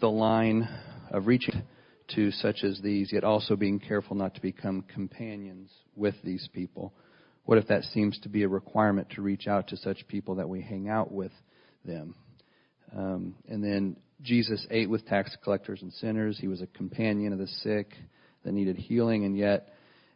the line of reaching to such as these, yet also being careful not to become companions with these people? What if that seems to be a requirement to reach out to such people that we hang out with them? Um, and then Jesus ate with tax collectors and sinners. He was a companion of the sick that needed healing, and yet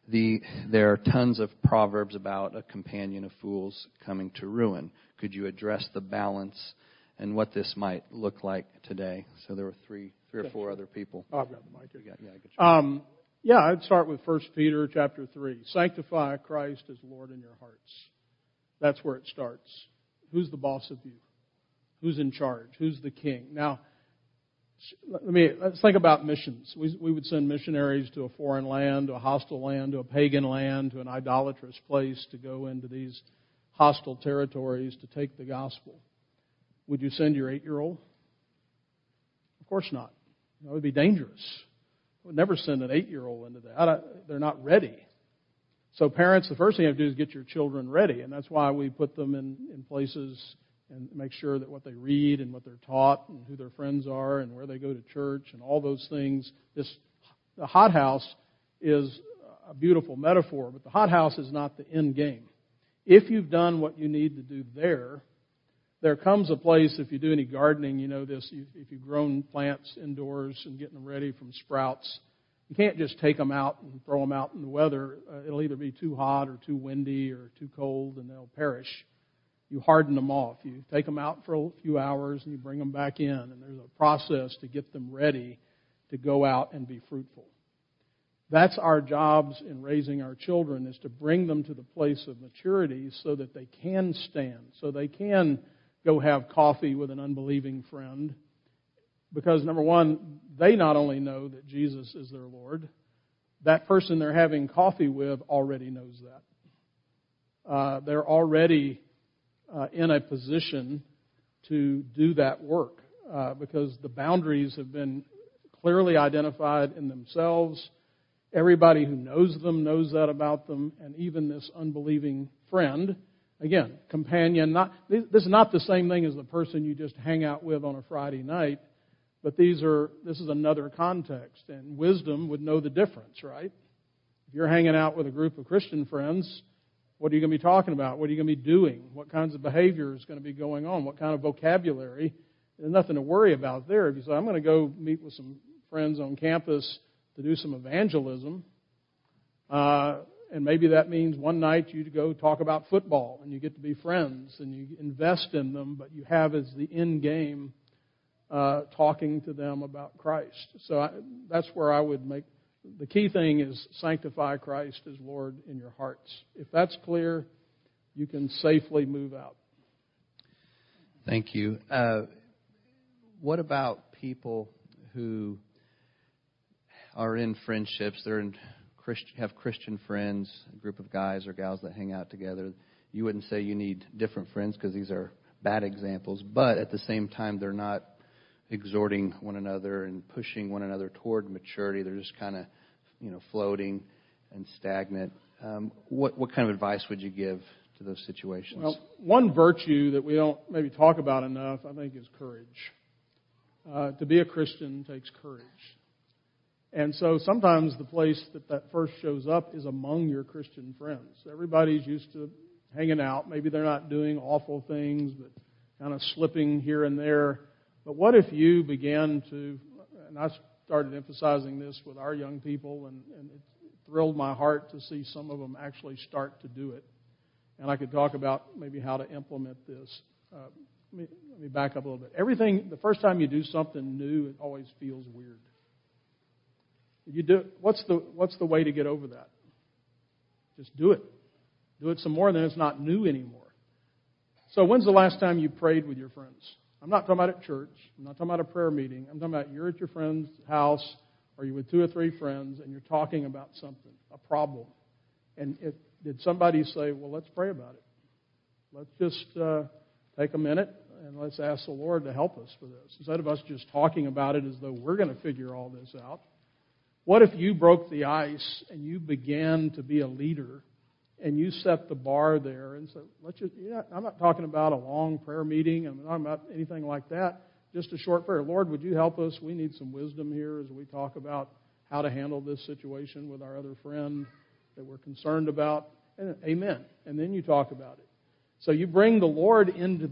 the, there are tons of proverbs about a companion of fools coming to ruin. Could you address the balance and what this might look like today? So there were three, three or four other people. Oh, I've got the mic. Here. Yeah, yeah, um, yeah, I'd start with First Peter chapter three. Sanctify Christ as Lord in your hearts. That's where it starts. Who's the boss of you? Who's in charge? Who's the king? Now, let me let's think about missions. We, we would send missionaries to a foreign land, to a hostile land, to a pagan land, to an idolatrous place to go into these hostile territories to take the gospel. Would you send your eight-year-old? Of course not. That would be dangerous. I would never send an eight-year-old into that. They're not ready. So parents, the first thing you have to do is get your children ready, and that's why we put them in, in places and make sure that what they read and what they're taught and who their friends are and where they go to church and all those things. This the hothouse is a beautiful metaphor, but the hothouse is not the end game. If you've done what you need to do there, there comes a place if you do any gardening, you know this. If you've grown plants indoors and getting them ready from sprouts, you can't just take them out and throw them out in the weather. Uh, it'll either be too hot or too windy or too cold, and they'll perish you harden them off. You take them out for a few hours and you bring them back in, and there's a process to get them ready to go out and be fruitful. That's our jobs in raising our children is to bring them to the place of maturity so that they can stand, so they can go have coffee with an unbelieving friend. Because number one, they not only know that Jesus is their Lord, that person they're having coffee with already knows that. Uh, they're already uh, in a position to do that work uh, because the boundaries have been clearly identified in themselves. Everybody who knows them knows that about them, and even this unbelieving friend, again, companion. Not this is not the same thing as the person you just hang out with on a Friday night, but these are this is another context, and wisdom would know the difference, right? If you're hanging out with a group of Christian friends, what are you going to be talking about? What are you going to be doing? What kinds of behavior is going to be going on? What kind of vocabulary? There's nothing to worry about there. If you say, I'm going to go meet with some friends on campus to do some evangelism, uh, and maybe that means one night you go talk about football and you get to be friends and you invest in them, but you have as the end game uh, talking to them about Christ. So I, that's where I would make the key thing is sanctify Christ as Lord in your hearts. If that's clear, you can safely move out. Thank you. Uh, what about people who are in friendships? They're in Christ, have Christian friends, a group of guys or gals that hang out together. You wouldn't say you need different friends because these are bad examples, but at the same time, they're not exhorting one another and pushing one another toward maturity. They're just kind of, you know, floating and stagnant. Um, what what kind of advice would you give to those situations? Well, one virtue that we don't maybe talk about enough, I think, is courage. Uh, to be a Christian takes courage. And so sometimes the place that that first shows up is among your Christian friends. Everybody's used to hanging out. Maybe they're not doing awful things, but kind of slipping here and there. But what if you began to, and I started emphasizing this with our young people, and, and it thrilled my heart to see some of them actually start to do it. And I could talk about maybe how to implement this. Uh, let, me, let me back up a little bit. Everything, the first time you do something new, it always feels weird. You do, what's the, what's the way to get over that? Just do it. Do it some more, then it's not new anymore. So, when's the last time you prayed with your friends? I'm not talking about at church. I'm not talking about a prayer meeting. I'm talking about you're at your friend's house or you're with two or three friends and you're talking about something, a problem. And it, did somebody say, well, let's pray about it? Let's just uh, take a minute and let's ask the Lord to help us for this. Instead of us just talking about it as though we're going to figure all this out, what if you broke the ice and you began to be a leader and you set the bar there and said, let's just, yeah, I'm not talking about a long prayer meeting. I'm not talking about anything like that. just a short prayer. Lord, would you help us? We need some wisdom here as we talk about how to handle this situation with our other friend that we're concerned about. And, amen. And then you talk about it. So you bring the Lord into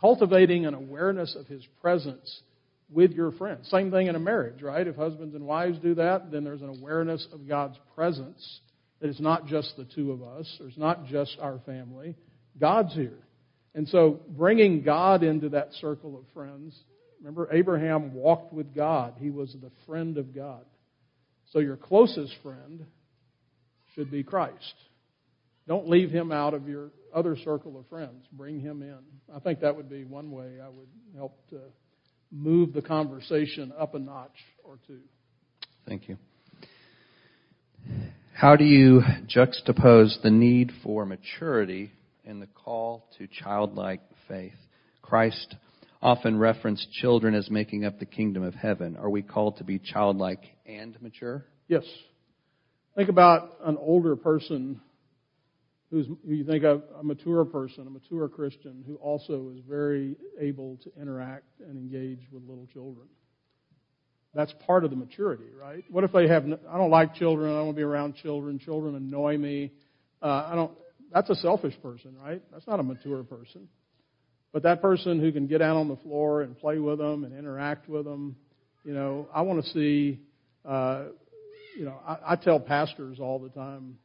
cultivating an awareness of His presence with your friends. Same thing in a marriage, right? If husbands and wives do that, then there's an awareness of God's presence that it's not just the two of us, there's not just our family. God's here. And so bringing God into that circle of friends, remember Abraham walked with God. He was the friend of God. So your closest friend should be Christ. Don't leave him out of your other circle of friends. Bring him in. I think that would be one way I would help to move the conversation up a notch or two. Thank you. How do you juxtapose the need for maturity and the call to childlike faith? Christ often referenced children as making up the kingdom of heaven. Are we called to be childlike and mature? Yes. Think about an older person who's, who you think of a mature person, a mature Christian, who also is very able to interact and engage with little children. That's part of the maturity, right? What if they have? I don't like children. I don't want to be around children. Children annoy me. Uh, I don't. That's a selfish person, right? That's not a mature person. But that person who can get out on the floor and play with them and interact with them, you know, I want to see. Uh, you know, I, I tell pastors all the time.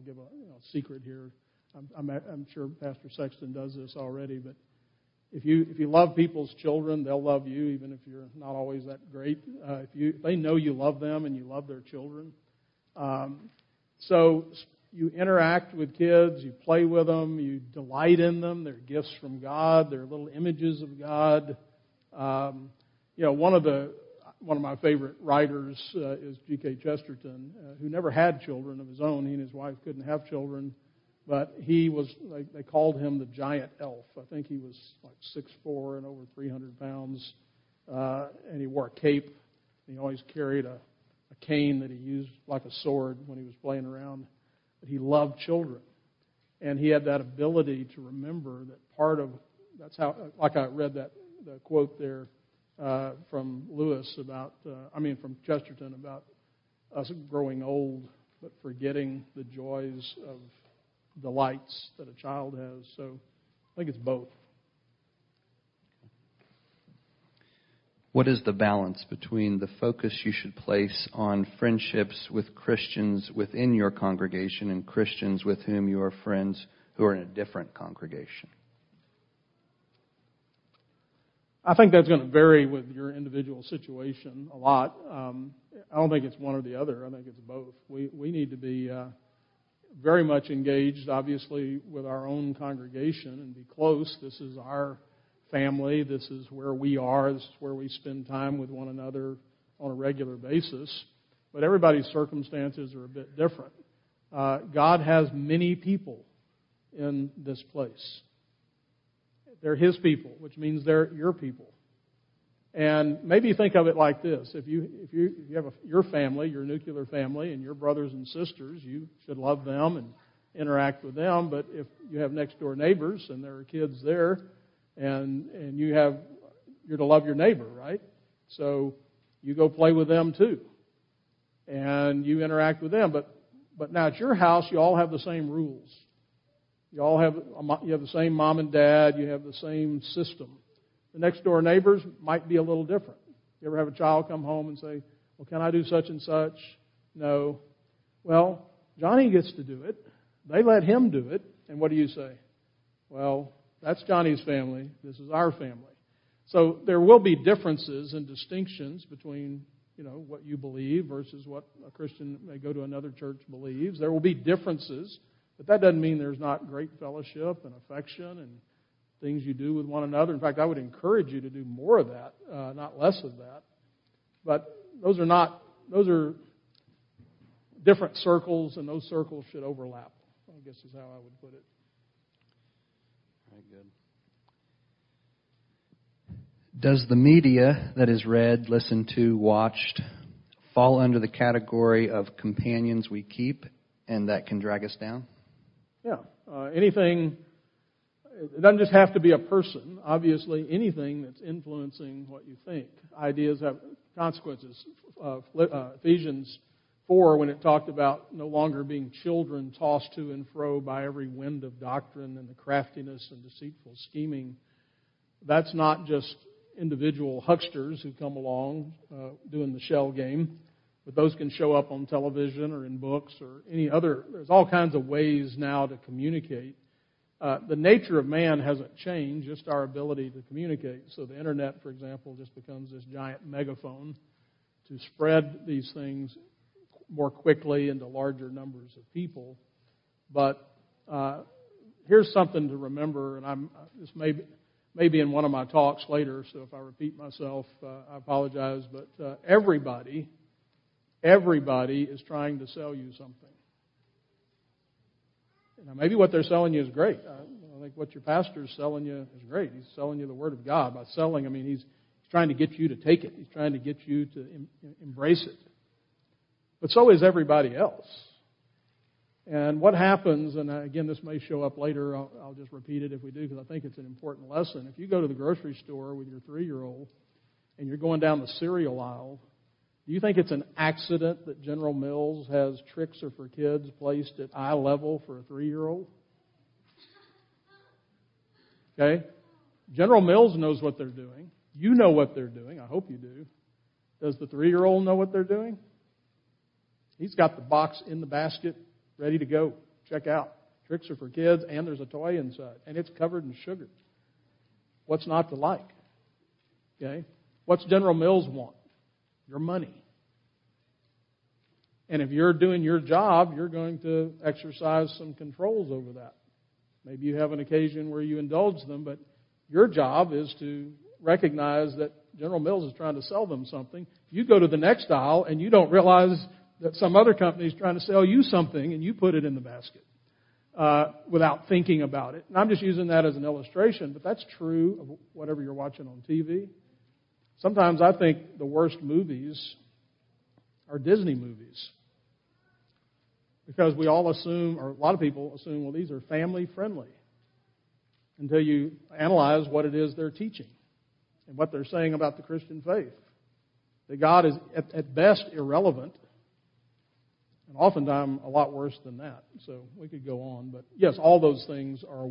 I'll give a you know, secret here. I'm, I'm, I'm sure Pastor Sexton does this already, but if you if you love people's children, they'll love you, even if you're not always that great. Uh, if you if they know you love them and you love their children, um, so you interact with kids, you play with them, you delight in them. They're gifts from God. They're little images of God. Um, you know, one of the one of my favorite writers uh, is G.K. Chesterton, uh, who never had children of his own. He and his wife couldn't have children, but he was. They, they called him the giant elf. I think he was like six four and over 300 pounds, uh, and he wore a cape. He always carried a, a cane that he used like a sword when he was playing around. But he loved children, and he had that ability to remember that part of. That's how, like I read that the quote there uh, from Lewis about, uh, I mean, from Chesterton about us growing old, but forgetting the joys of delights that a child has. So I think it's both. What is the balance between the focus you should place on friendships with Christians within your congregation and Christians with whom you are friends who are in a different congregation? I think that's going to vary with your individual situation a lot. Um, I don't think it's one or the other. I think it's both. We we need to be uh, very much engaged, obviously, with our own congregation and be close. This is our family. This is where we are. This is where we spend time with one another on a regular basis. But everybody's circumstances are a bit different. Uh, God has many people in this place. They're His people, which means they're your people. And maybe think of it like this: if you if you, if you have a, your family, your nuclear family, and your brothers and sisters, you should love them and interact with them. But if you have next door neighbors and there are kids there, and and you have you're to love your neighbor, right? So you go play with them too, and you interact with them. But but now at your house, you all have the same rules. You all have uh, you have the same mom and dad. You have the same system. The next door neighbors might be a little different. You ever have a child come home and say, "Well, can I do such and such?" No. Well, Johnny gets to do it. They let him do it. And what do you say? Well, that's Johnny's family. This is our family. So there will be differences and distinctions between you know what you believe versus what a Christian may go to another church believes. There will be differences but that doesn't mean there's not great fellowship and affection and things you do with one another. In fact, I would encourage you to do more of that, uh, not less of that. But those are not, those are different circles, and those circles should overlap, I guess is how I would put it. Very good. Does the media that is read, listened to, watched fall under the category of companions we keep and that can drag us down? Yeah. Uh, anything, it doesn't just have to be a person. Obviously, anything that's influencing what you think. Ideas have consequences. Uh, uh, Ephesians 4, when it talked about no longer being children tossed to and fro by every wind of doctrine and the craftiness and deceitful scheming, that's not just individual hucksters who come along uh, doing the shell game, but those can show up on television or in books or any other. There's all kinds of ways now to communicate. Uh, the nature of man hasn't changed, just our ability to communicate. So the internet, for example, just becomes this giant megaphone to spread these things more quickly into larger numbers of people. But uh, here's something to remember, and I'm this may be, maybe in one of my talks later, so if I repeat myself, uh, I apologize. But uh, everybody, everybody is trying to sell you something. Now, maybe what they're selling you is great. Uh, I think what your pastor is selling you is great. He's selling you the Word of God. By selling, I mean he's, he's trying to get you to take it. He's trying to get you to em- embrace it. But so is everybody else. And what happens, and uh, again, this may show up later, I'll, I'll just repeat it if we do, because I think it's an important lesson. If you go to the grocery store with your three year old and you're going down the cereal aisle, do you think it's an accident that General Mills has Trix are for kids placed at eye level for a three year old? Okay? General Mills knows what they're doing. You know what they're doing. I hope you do. Does the three year old know what they're doing? He's got the box in the basket ready to go. Check out. Trix are for kids, and there's a toy inside, and it's covered in sugar. What's not to like? Okay? What's General Mills want? Your money. And if you're doing your job, you're going to exercise some controls over that. Maybe you have an occasion where you indulge them, but your job is to recognize that General Mills is trying to sell them something. You go to the next aisle and you don't realize that some other company is trying to sell you something and you put it in the basket uh, without thinking about it. And I'm just using that as an illustration, but that's true of whatever you're watching on TV. Sometimes I think the worst movies are Disney movies. Because we all assume, or a lot of people assume, well, these are family friendly. Until you analyze what it is they're teaching and what they're saying about the Christian faith. That God is, at, at best, irrelevant and oftentimes a lot worse than that. So we could go on, but yes, all those things are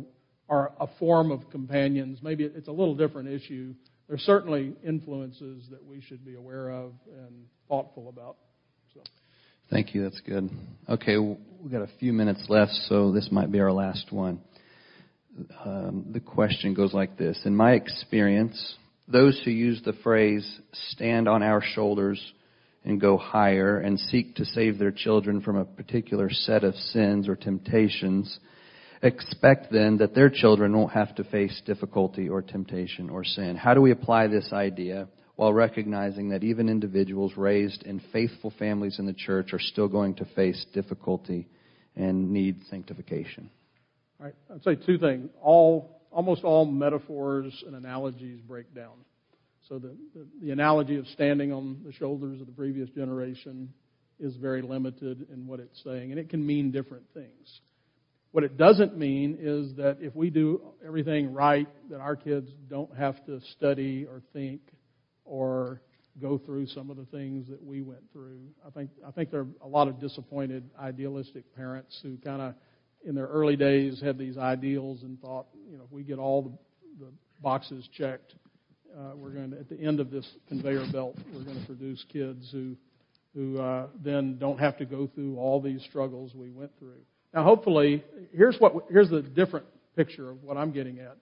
are a form of companions. Maybe it's a little different issue. There's certainly influences that we should be aware of and thoughtful about. So. Thank you. That's good. Okay, we've got a few minutes left, so this might be our last one. Um, the question goes like this In my experience, those who use the phrase stand on our shoulders and go higher and seek to save their children from a particular set of sins or temptations, expect then that their children won't have to face difficulty or temptation or sin. How do we apply this idea while recognizing that even individuals raised in faithful families in the church are still going to face difficulty and need sanctification? All right, I'd say two things. All, almost all metaphors and analogies break down. So the, the, the, analogy of standing on the shoulders of the previous generation is very limited in what it's saying, and it can mean different things. What it doesn't mean is that if we do everything right, that our kids don't have to study or think or go through some of the things that we went through. I think I think there are a lot of disappointed, idealistic parents who kind of, in their early days, had these ideals and thought, you know, if we get all the, the boxes checked, uh, we're going to, at the end of this conveyor belt, we're going to produce kids who, who uh, then don't have to go through all these struggles we went through. Now, hopefully, here's what here's the different picture of what I'm getting at.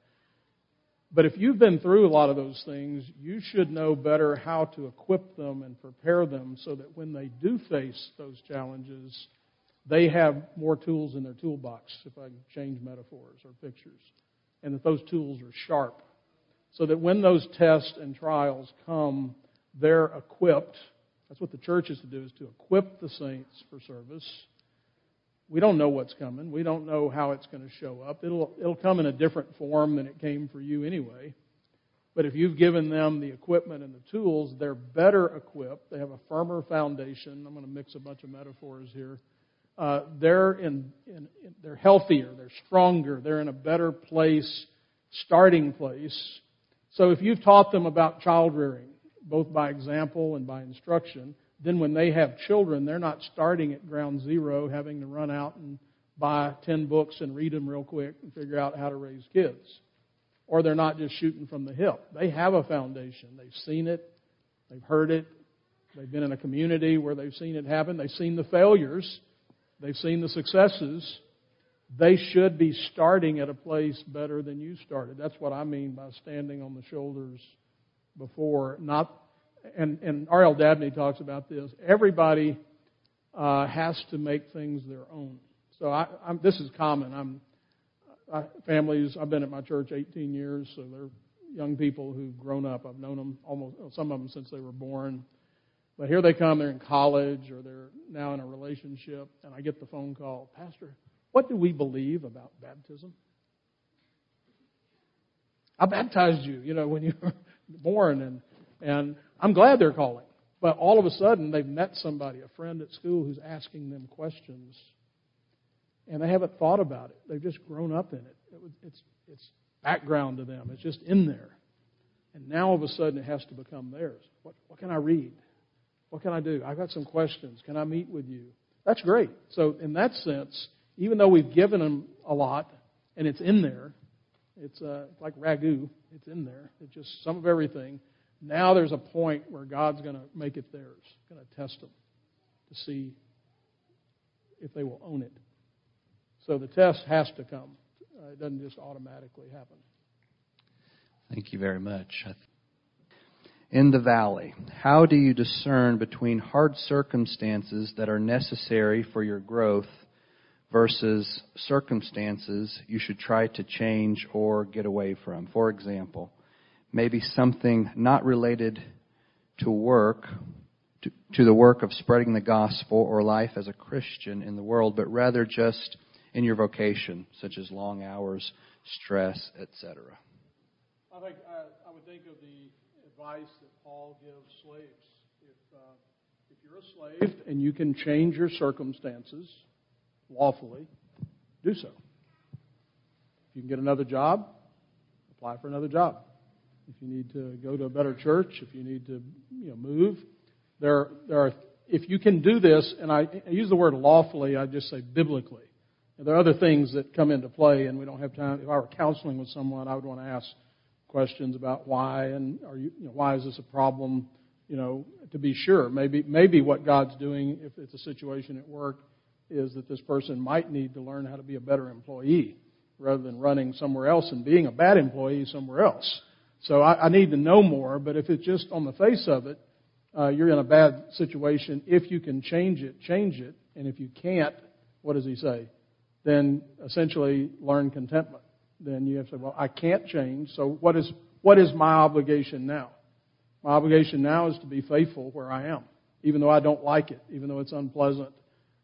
But if you've been through a lot of those things, you should know better how to equip them and prepare them so that when they do face those challenges, they have more tools in their toolbox, if I can change metaphors or pictures, and that those tools are sharp so that when those tests and trials come, they're equipped. That's what the church is to do, is to equip the saints for service. We don't know what's coming. We don't know how it's going to show up. It'll, it'll come in a different form than it came for you anyway. But if you've given them the equipment and the tools, they're better equipped. They have a firmer foundation. I'm going to mix a bunch of metaphors here. Uh, they're in, in, in, they're healthier. They're stronger. They're in a better place starting place. So if you've taught them about child rearing, both by example and by instruction, then when they have children, they're not starting at ground zero, having to run out and buy 10 books and read them real quick and figure out how to raise kids. Or they're not just shooting from the hip. They have a foundation. They've seen it, they've heard it, they've been in a community where they've seen it happen, they've seen the failures, they've seen the successes. They should be starting at a place better than you started. That's what I mean by standing on the shoulders before, not and, and R.L. Dabney talks about this. Everybody uh, has to make things their own. So I, I'm, this is common. I'm I, families. I've been at my church 18 years, so they're young people who've grown up. I've known them almost some of them since they were born. But here they come. They're in college or they're now in a relationship, and I get the phone call, Pastor. What do we believe about baptism? I baptized you, you know, when you were born, and and I'm glad they're calling. But all of a sudden, they've met somebody, a friend at school, who's asking them questions, and they haven't thought about it. They've just grown up in it. It's, it's background to them. It's just in there. And now all of a sudden, it has to become theirs. What, what can I read? What can I do? I've got some questions. Can I meet with you? That's great. So, in that sense, even though we've given them a lot and it's in there, it's uh, like Ragu. It's in there. It's just some of everything. Now there's a point where God's going to make it theirs, going to test them to see if they will own it. So the test has to come. Uh, it doesn't just automatically happen. Thank you very much. In the valley, how do you discern between hard circumstances that are necessary for your growth versus circumstances you should try to change or get away from? For example, maybe something not related to work, to, to, the work of spreading the gospel or life as a Christian in the world, but rather just in your vocation, such as long hours, stress, etc. I think I, I, would think of the advice that Paul gives slaves. If, uh, if you're a slave and you can change your circumstances lawfully, do so. If you can get another job, apply for another job if you need to go to a better church, if you need to you know, move. There, there are, if you can do this, and I, I use the word lawfully, I just say biblically. There are other things that come into play, and we don't have time. If I were counseling with someone, I would want to ask questions about why and are you, you know, why is this a problem? You know, to be sure, maybe maybe what God's doing, if it's a situation at work, is that this person might need to learn how to be a better employee rather than running somewhere else and being a bad employee somewhere else. So I, I need to know more, but if it's just on the face of it, uh, you're in a bad situation. If you can change it, change it. And if you can't, what does he say? Then essentially learn contentment. Then you have to say, well, I can't change, so what is, what is my obligation now? My obligation now is to be faithful where I am, even though I don't like it, even though it's unpleasant.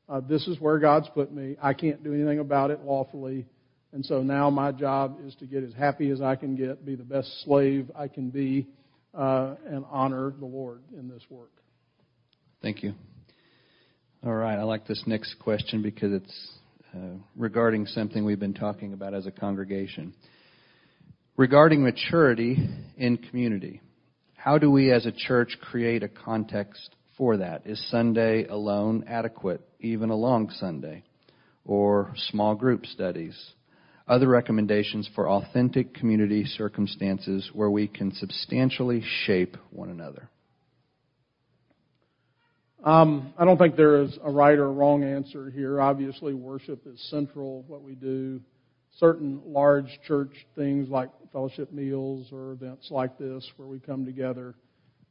Uh, this is where God's put me. I can't do anything about it lawfully. And so now my job is to get as happy as I can get, be the best slave I can be, uh, and honor the Lord in this work. Thank you. All right, I like this next question because it's uh, regarding something we've been talking about as a congregation. Regarding maturity in community, how do we as a church create a context for that? Is Sunday alone adequate, even a long Sunday? Or small group studies? Other recommendations for authentic community circumstances where we can substantially shape one another? Um, I don't think there is a right or wrong answer here. Obviously, worship is central. What we do, certain large church things like fellowship meals or events like this where we come together,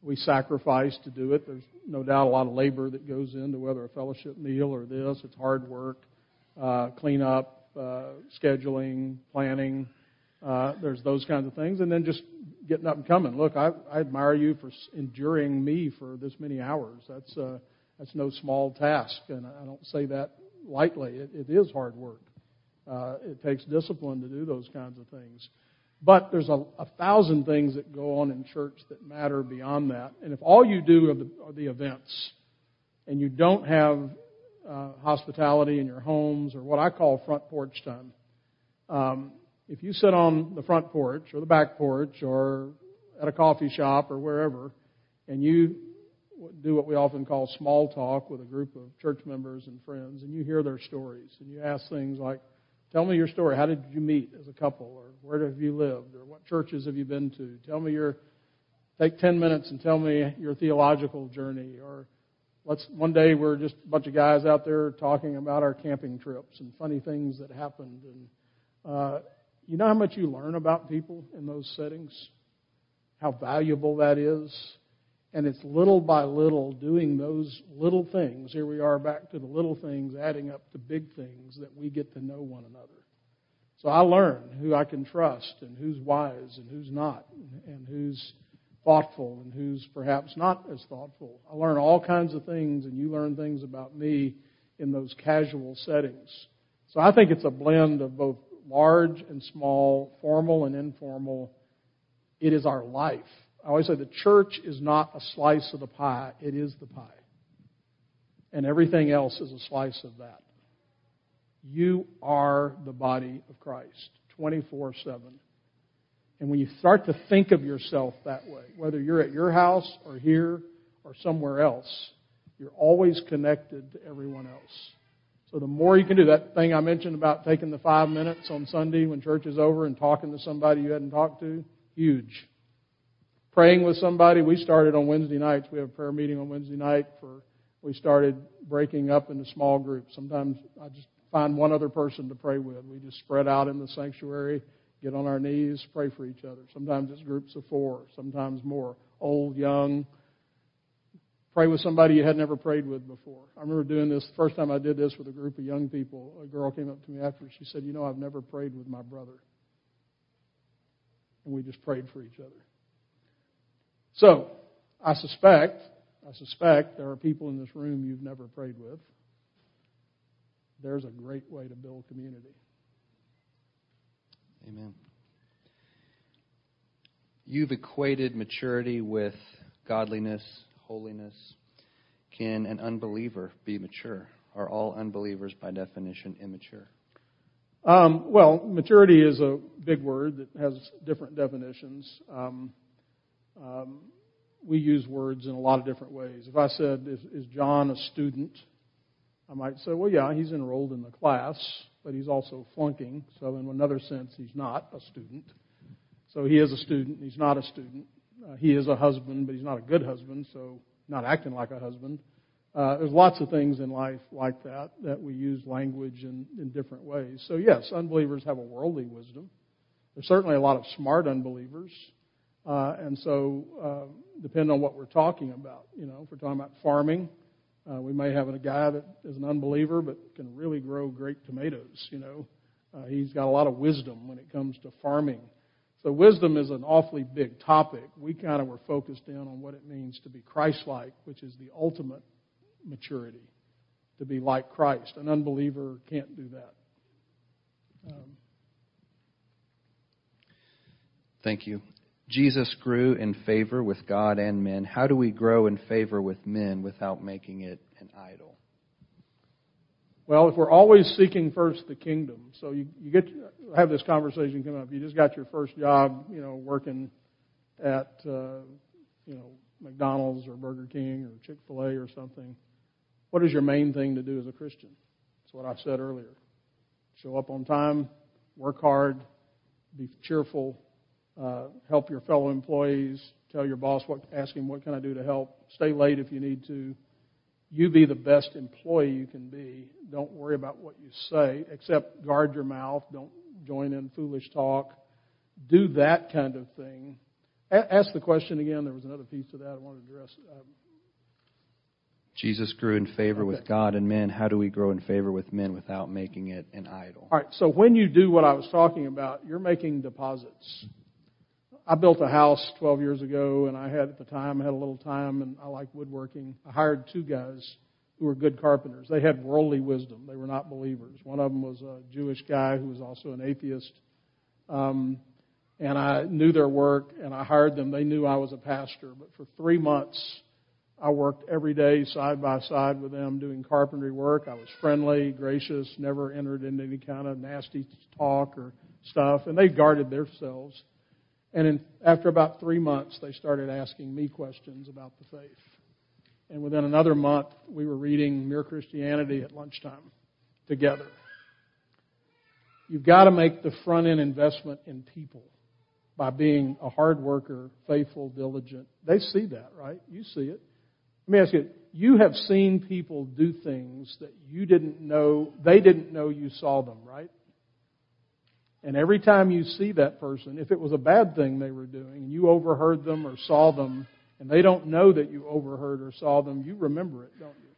we sacrifice to do it. There's no doubt a lot of labor that goes into whether a fellowship meal or this. It's hard work, uh, clean up, scheduling, planning. Uh, there's those kinds of things, and then just getting up and coming. Look, I, I admire you for enduring me for this many hours. That's uh, that's no small task, and I don't say that lightly. It, it is hard work. Uh, it takes discipline to do those kinds of things. But there's a, a thousand things that go on in church that matter beyond that. And if all you do are the, are the events, and you don't have uh, hospitality in your homes or what I call front porch time. Um, if you sit on the front porch or the back porch or at a coffee shop or wherever, and you do what we often call small talk with a group of church members and friends, and you hear their stories, and you ask things like, Tell me your story. How did you meet as a couple? Or where have you lived? Or what churches have you been to? Tell me your, take 10 minutes and tell me your theological journey. Or let's, one day we're just a bunch of guys out there talking about our camping trips and funny things that happened. And, uh, you know how much you learn about people in those settings? How valuable that is? And it's little by little doing those little things. Here we are back to the little things adding up to big things that we get to know one another. So I learn who I can trust and who's wise and who's not and who's thoughtful and who's perhaps not as thoughtful. I learn all kinds of things and you learn things about me in those casual settings. So I think it's a blend of both large and small, formal and informal. It is our life. I always say the church is not a slice of the pie, it is the pie. And everything else is a slice of that. You are the body of Christ 24 7. And when you start to think of yourself that way, whether you're at your house or here or somewhere else, you're always connected to everyone else. So the more you can do that thing I mentioned about taking the five minutes on Sunday when church is over and talking to somebody you hadn't talked to, huge. Praying with somebody, we started on Wednesday nights. We have a prayer meeting on Wednesday night for we started breaking up into small groups. Sometimes I just find one other person to pray with. We just spread out in the sanctuary, get on our knees, pray for each other. Sometimes it's groups of four, sometimes more, old, young, Pray with somebody you had never prayed with before. I remember doing this the first time I did this with a group of young people. A girl came up to me after. She said, "You know, I've never prayed with my brother." And we just prayed for each other. So, I suspect, I suspect there are people in this room you've never prayed with. There's a great way to build community. Amen. You've equated maturity with godliness, holiness. Can an unbeliever be mature? Are all unbelievers, by definition, immature? Um, well, maturity is a big word that has different definitions. Um, um, we use words in a lot of different ways. If I said, is, is, John a student? I might say, well, yeah, he's enrolled in the class, but he's also flunking. So, in another sense, he's not a student. So, he is a student, he's not a student. Uh, he is a husband, but he's not a good husband, so not acting like a husband. Uh, there's lots of things in life like that that we use language in, in different ways. So yes, unbelievers have a worldly wisdom. There's certainly a lot of smart unbelievers, uh, and so uh, depending on what we're talking about, you know, if we're talking about farming, uh, we may have a guy that is an unbeliever but can really grow great tomatoes. You know, uh, he's got a lot of wisdom when it comes to farming. So wisdom is an awfully big topic. We kind of were focused in on what it means to be Christ-like, which is the ultimate maturity, to be like Christ. An unbeliever can't do that. Um, Thank you. Jesus grew in favor with God and men. How do we grow in favor with men without making it an idol? Well, if we're always seeking first the kingdom, so you, you get have this conversation come up. You just got your first job, you know, working at uh, you know McDonald's or Burger King or Chick Fil A or something. What is your main thing to do as a Christian? That's what I said earlier. Show up on time, work hard, be cheerful, uh, help your fellow employees, tell your boss what, ask him what can I do to help, stay late if you need to, you be the best employee you can be. Don't worry about what you say, except guard your mouth. Don't join in foolish talk. Do that kind of thing. A- ask the question again. There was another piece to that I wanted to address. Um, Jesus grew in favor okay. with God and men. How do we grow in favor with men without making it an idol? All right. So when you do what I was talking about, you're making deposits. I built a house 12 years ago, and I had at the time I had a little time, and I like woodworking. I hired two guys who were good carpenters. They had worldly wisdom. They were not believers. One of them was a Jewish guy who was also an atheist. Um, and I knew their work, and I hired them. They knew I was a pastor. But for three months, I worked every day side by side with them doing carpentry work. I was friendly, gracious, never entered into any kind of nasty talk or stuff, and they guarded themselves. And in, after about three months, they started asking me questions about the faith. And within another month, we were reading Mere Christianity at lunchtime together. You've got to make the front end investment in people by being a hard worker, faithful, diligent. They see that, right? You see it. Let me ask you, you have seen people do things that you didn't know, they didn't know you saw them, right? And every time you see that person, if it was a bad thing they were doing, and you overheard them or saw them, and they don't know that you overheard or saw them, you remember it, don't you?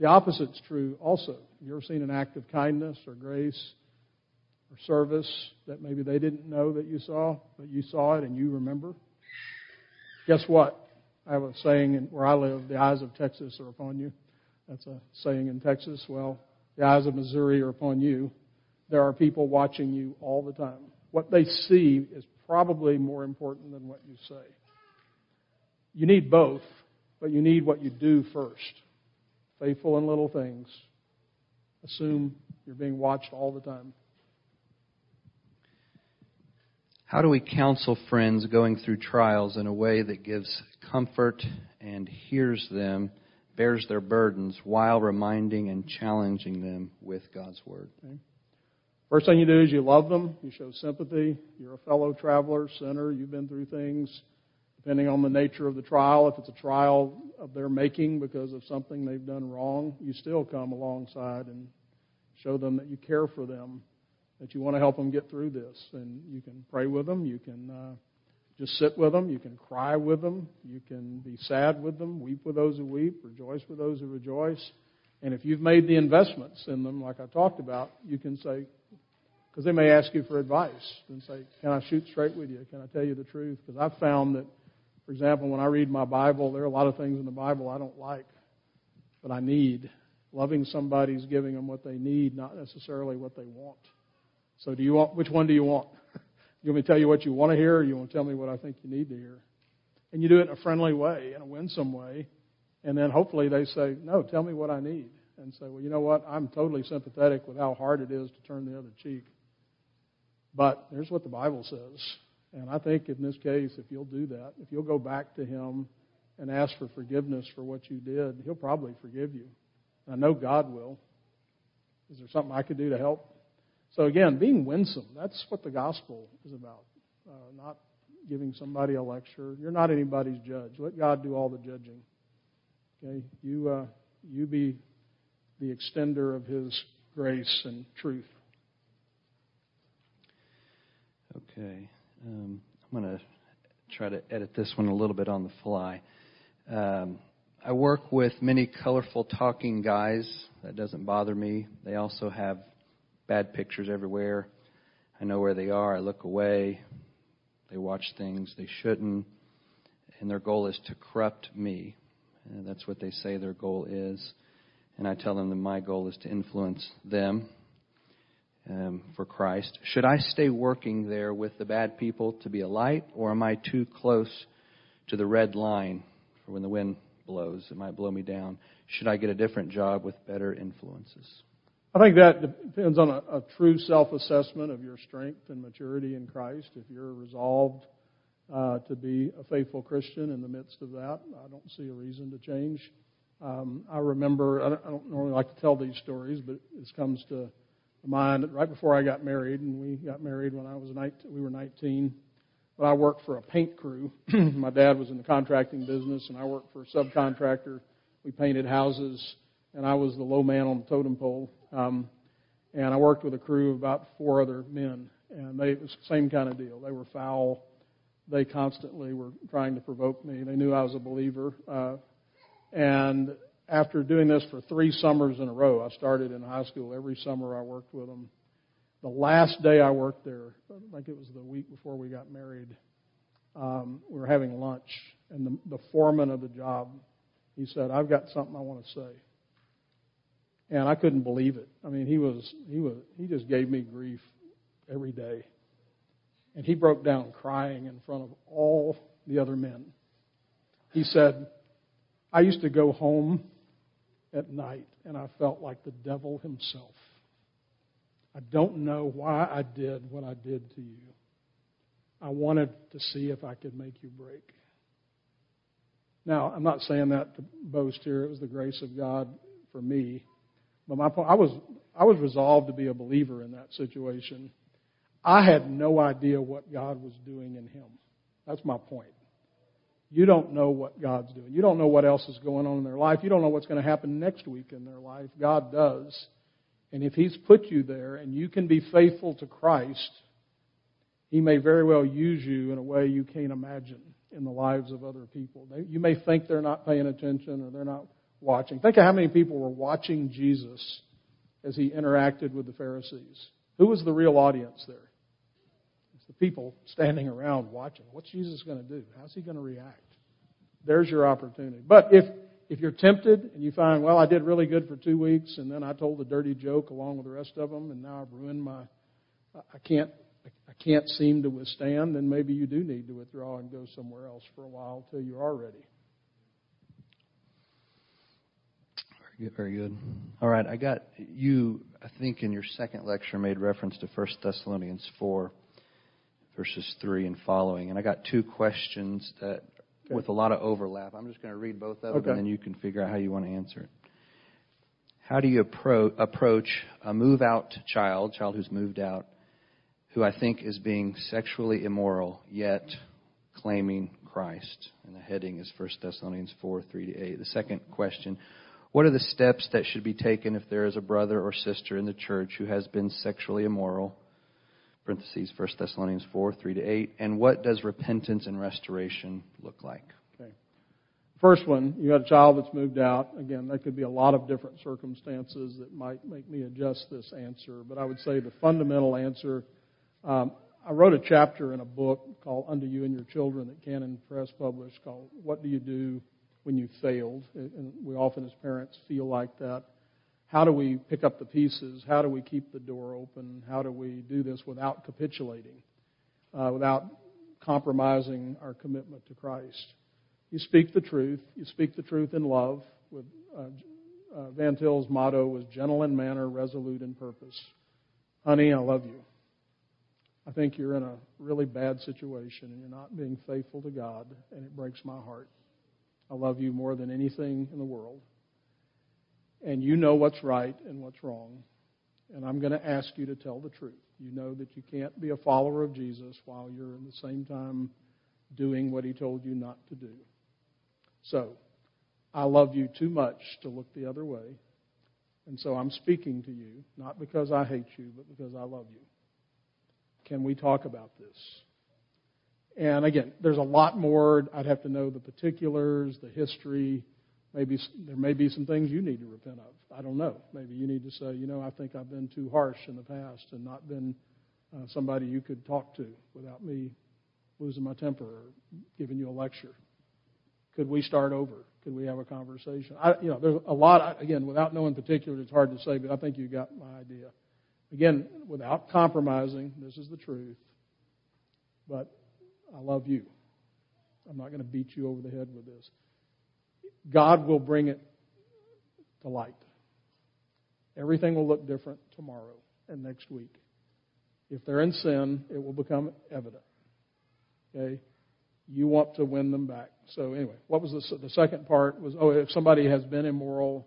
The opposite's true also. You ever seen an act of kindness or grace or service that maybe they didn't know that you saw, but you saw it and you remember? Guess what? I have a saying where I live, the eyes of Texas are upon you. That's a saying in Texas. Well, the eyes of Missouri are upon you. There are people watching you all the time. What they see is probably more important than what you say. You need both, but you need what you do first. Faithful in little things. Assume you're being watched all the time. How do we counsel friends going through trials in a way that gives comfort and hears them, bears their burdens, while reminding and challenging them with God's Word? Okay. First thing you do is you love them, you show sympathy. You're a fellow traveler, sinner, you've been through things. Depending on the nature of the trial, if it's a trial of their making because of something they've done wrong, you still come alongside and show them that you care for them that you want to help them get through this. And you can pray with them. You can uh, just sit with them. You can cry with them. You can be sad with them, weep with those who weep, rejoice with those who rejoice. And if you've made the investments in them, like I talked about, you can say, because they may ask you for advice and say, Can I shoot straight with you? Can I tell you the truth? Because I've found that, for example, when I read my Bible, there are a lot of things in the Bible I don't like, but I need. Loving somebody is giving them what they need, not necessarily what they want. So do you want, which one do you want? You want me to tell you what you want to hear, or you want to tell me what I think you need to hear? And you do it in a friendly way, in a winsome way, and then hopefully they say, no, tell me what I need. And say, well, you know what? I'm totally sympathetic with how hard it is to turn the other cheek. But here's what the Bible says. And I think in this case, if you'll do that, if you'll go back to Him and ask for forgiveness for what you did, He'll probably forgive you. I know God will. Is there something I could do to help? So again, being winsome, that's what the gospel is about. Uh, not giving somebody a lecture. You're not anybody's judge. Let God do all the judging. Okay? You, uh, you be the extender of His grace and truth. Okay. Um, I'm going to try to edit this one a little bit on the fly. Um, I work with many colorful talking guys. That doesn't bother me. They also have bad pictures everywhere. I know where they are. I look away. They watch things they shouldn't. And their goal is to corrupt me. And that's what they say their goal is. And I tell them that my goal is to influence them um, for Christ. Should I stay working there with the bad people to be a light, or am I too close to the red line for when the wind blows? It might blow me down. Should I get a different job with better influences? I think that depends on a, a true self-assessment of your strength and maturity in Christ. If you're resolved uh, to be a faithful Christian in the midst of that, I don't see a reason to change. Um, I remember, I don't, I don't normally like to tell these stories, but this comes to mind right before I got married, and we got married when I was 19, we were 19. But I worked for a paint crew. My dad was in the contracting business, and I worked for a subcontractor. We painted houses, and I was the low man on the totem pole. Um, and I worked with a crew of about four other men, and they it was the same kind of deal. They were foul. They constantly were trying to provoke me. They knew I was a believer. Uh, and after doing this for three summers in a row, I started in high school. Every summer I worked with them. The last day I worked there, I think it was the week before we got married, um, we were having lunch, and the, the foreman of the job, he said, "I've got something I want to say." and I couldn't believe it. I mean, he was he was he just gave me grief every day. And he broke down crying in front of all the other men. He said, I used to go home at night and I felt like the devil himself. I don't know why I did what I did to you. I wanted to see if I could make you break. Now, I'm not saying that to boast here. It was the grace of God for me. But my I was, I was resolved to be a believer in that situation. I had no idea what God was doing in him. That's my point. You don't know what God's doing. You don't know what else is going on in their life. You don't know what's going to happen next week in their life. God does. And if He's put you there and you can be faithful to Christ, He may very well use you in a way you can't imagine in the lives of other people. You may think they're not paying attention or they're not watching. Think of how many people were watching Jesus as He interacted with the Pharisees. Who was the real audience there? It's the people standing around watching. What's Jesus going to do? How's He going to react? There's your opportunity. But if if you're tempted and you find, well, I did really good for two weeks, and then I told a dirty joke along with the rest of them, and now I've ruined my, I can't, I can't seem to withstand, then maybe you do need to withdraw and go somewhere else for a while till you are ready. Very good. Very good. All right, I got you. I think in your second lecture made reference to First Thessalonians four, verses three and following, and I got two questions that okay. with a lot of overlap. I'm just going to read both of them, okay. and then you can figure out how you want to answer it. How do you appro- approach a move out child, child who's moved out, who I think is being sexually immoral, yet claiming Christ? And the heading is 1 Thessalonians 4 3 to 8. The second question What are the steps that should be taken if there is a brother or sister in the church who has been sexually immoral? Parentheses 1 Thessalonians 4, 3 to 8. And what does repentance and restoration look like? Okay. First one, you got a child that's moved out. Again, that could be a lot of different circumstances that might make me adjust this answer, but I would say the fundamental answer. Um, I wrote a chapter in a book called Unto You and Your Children that Canon Press published called What Do You Do When You Failed? And we often as parents feel like that how do we pick up the pieces? How do we keep the door open? How do we do this without capitulating, uh, without compromising our commitment to Christ? You speak the truth. You speak the truth in love. With uh, uh, Van Til's motto was gentle in manner, resolute in purpose. Honey, I love you. I think you're in a really bad situation and you're not being faithful to God, and it breaks my heart. I love you more than anything in the world and you know what's right and what's wrong. And I'm going to ask you to tell the truth. You know that you can't be a follower of Jesus while you're in the same time doing what he told you not to do. So, I love you too much to look the other way. And so I'm speaking to you, not because I hate you, but because I love you. Can we talk about this? And again, there's a lot more. I'd have to know the particulars, the history, Maybe there may be some things you need to repent of. I don't know. Maybe you need to say, you know, I think I've been too harsh in the past and not been uh, somebody you could talk to without me losing my temper or giving you a lecture. Could we start over? Could we have a conversation? I, you know, there's a lot. Again, without knowing particulars, it's hard to say, but I think you got my idea. Again, without compromising, this is the truth. But I love you. I'm not going to beat you over the head with this. God will bring it to light. Everything will look different tomorrow and next week. If they're in sin, it will become evident. Okay? You want to win them back. So anyway, what was the, the second part? Was oh, if somebody has been immoral,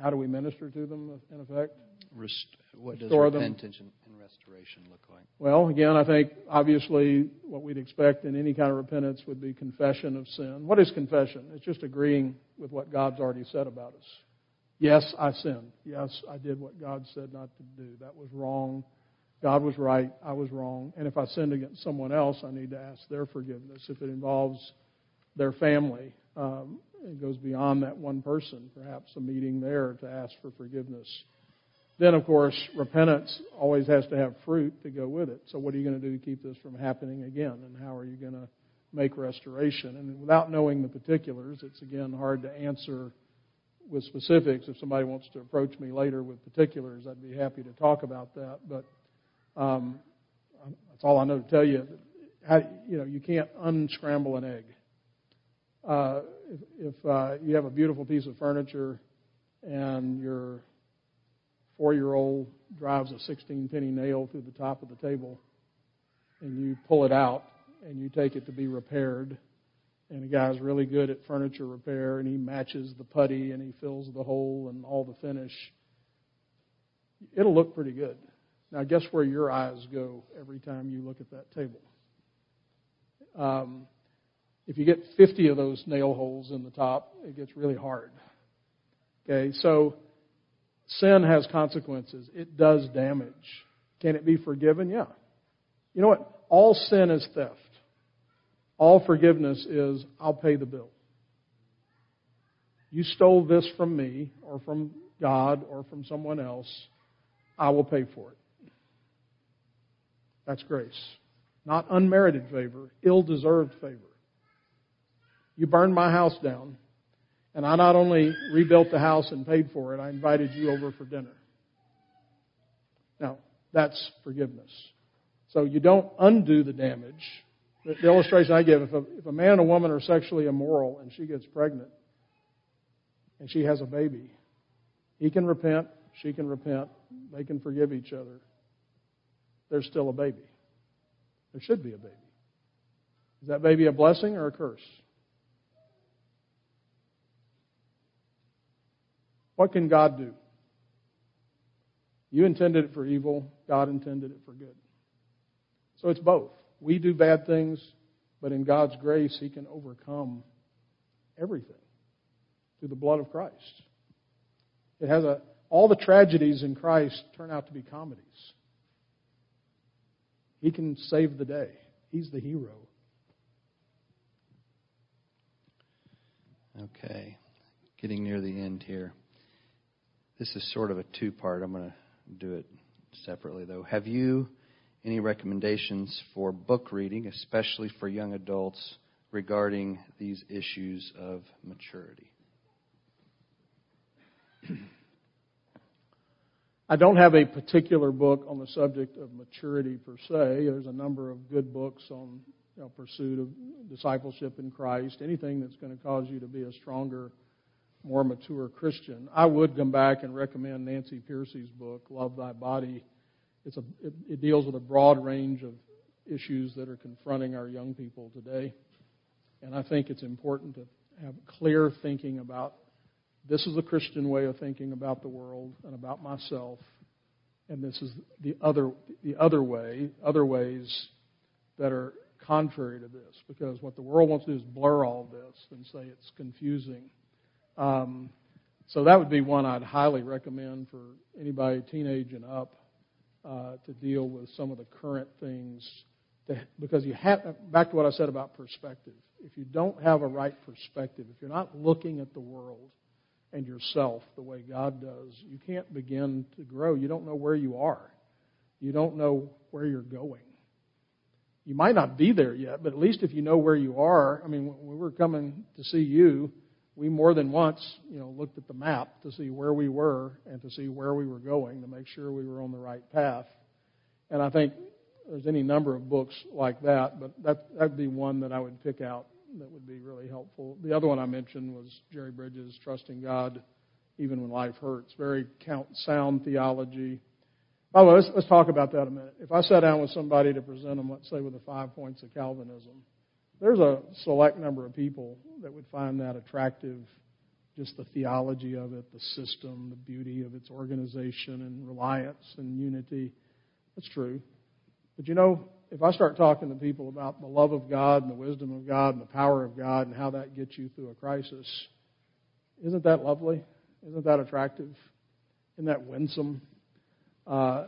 how do we minister to them? In effect, Rest, what does repentance them? Restoration look like? Well, again, I think obviously what we'd expect in any kind of repentance would be confession of sin. What is confession? It's just agreeing with what God's already said about us. Yes, I sinned. Yes, I did what God said not to do. That was wrong. God was right. I was wrong. And if I sinned against someone else, I need to ask their forgiveness. If it involves their family, um, it goes beyond that one person, perhaps a meeting there to ask for forgiveness. Then, of course, repentance always has to have fruit to go with it. So, what are you going to do to keep this from happening again? And how are you going to make restoration? And without knowing the particulars, it's again hard to answer with specifics. If somebody wants to approach me later with particulars, I'd be happy to talk about that. But um, that's all I know to tell you. How, you know, you can't unscramble an egg. Uh, if, if uh, you have a beautiful piece of furniture and your four year old drives a 16 penny nail through the top of the table and you pull it out and you take it to be repaired and the guy's really good at furniture repair and he matches the putty and he fills the hole and all the finish it'll look pretty good. Now guess where your eyes go every time you look at that table? Um, if you get 50 of those nail holes in the top it gets really hard. Okay so sin has consequences it does damage can it be forgiven yeah you know what all sin is theft all forgiveness is, I'll pay the bill. You stole this from me, or from God, or from someone else. I will pay for it. That's grace. Not unmerited favor, ill deserved favor. You burned my house down, and I not only rebuilt the house and paid for it, I invited you over for dinner. Now, that's forgiveness. So you don't undo the damage the, illustration I give, if a, if a man and a woman are sexually immoral and she gets pregnant and she has a baby, he can repent, she can repent, they can forgive each other. There's still a baby. There should be a baby. Is that baby a blessing or a curse? What can God do? You intended it for evil, God intended it for good. So it's both. We do bad things, but in God's grace, He can overcome everything through the blood of Christ. It has a, all the tragedies in Christ turn out to be comedies. He can save the day. He's the hero. Okay. Getting near the end here. This is sort of a two part. I'm going to do it separately, though. Have you any recommendations for book reading, especially for young adults, regarding these issues of maturity? I don't have a particular book on the subject of maturity per se. There's a number of good books on you know, pursuit of discipleship in Christ, anything that's going to cause you to be a stronger, more mature Christian. I would come back and recommend Nancy Pearcey's book, Love Thy Body it's a, it, it deals with a broad range of issues that are confronting our young people today. And I think it's important to have clear thinking about this is the Christian way of thinking about the world and about myself, and this is the other the other way, other ways that are contrary to this. Because what the world wants to do is blur all this and say it's confusing. Um, so that would be one I'd highly recommend for anybody teenage and up uh, to deal with some of the current things. Because you have, back to what I said about perspective. If you don't have a right perspective, if you're not looking at the world and yourself the way God does, you can't begin to grow. You don't know where you are. You don't know where you're going. You might not be there yet, but at least if you know where you are, I mean, when we were coming to see you, we more than once, you know, looked at the map to see where we were and to see where we were going to make sure we were on the right path. And I think there's any number of books like that, but that that'd be one that I would pick out that would be really helpful. The other one I mentioned was Jerry Bridges' Trusting God Even When Life Hurts. Very count, sound theology. By the way, let's, let's talk about that a minute. If I sat down with somebody to present them, let's say with the five points of Calvinism, there's a select number of people that would find that attractive, just the theology of it, the system, the beauty of its organization and reliance and unity. That's true. But you know, if I start talking to people about the love of God and the wisdom of God and the power of God and how that gets you through a crisis, isn't that lovely? Isn't that attractive? Isn't that winsome? Uh,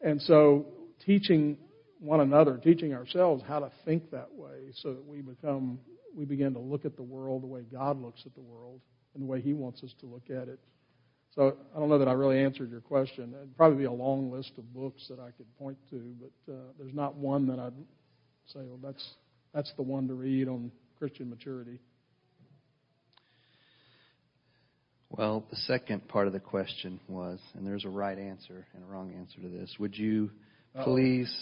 and so, teaching one another, teaching ourselves how to think that way so that we become, we begin to look at the world the way God looks at the world and the way He wants us to look at it. So I don't know that I really answered your question. It'd probably be a long list of books that I could point to, but uh, there's not one that I'd say, well, that's, that's the one to read on Christian maturity. Well, the second part of the question was, and there's a right answer and a wrong answer to this. Would you please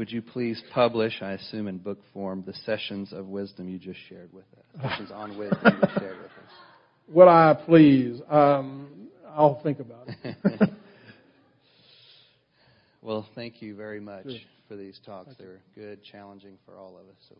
would you please publish, I assume in book form, the sessions of wisdom you just shared with us? Sessions on wisdom you shared with us. Will I please? Um, I'll think about it. well, thank you very much sure. for these talks. Thank they were good, challenging for all of us. So.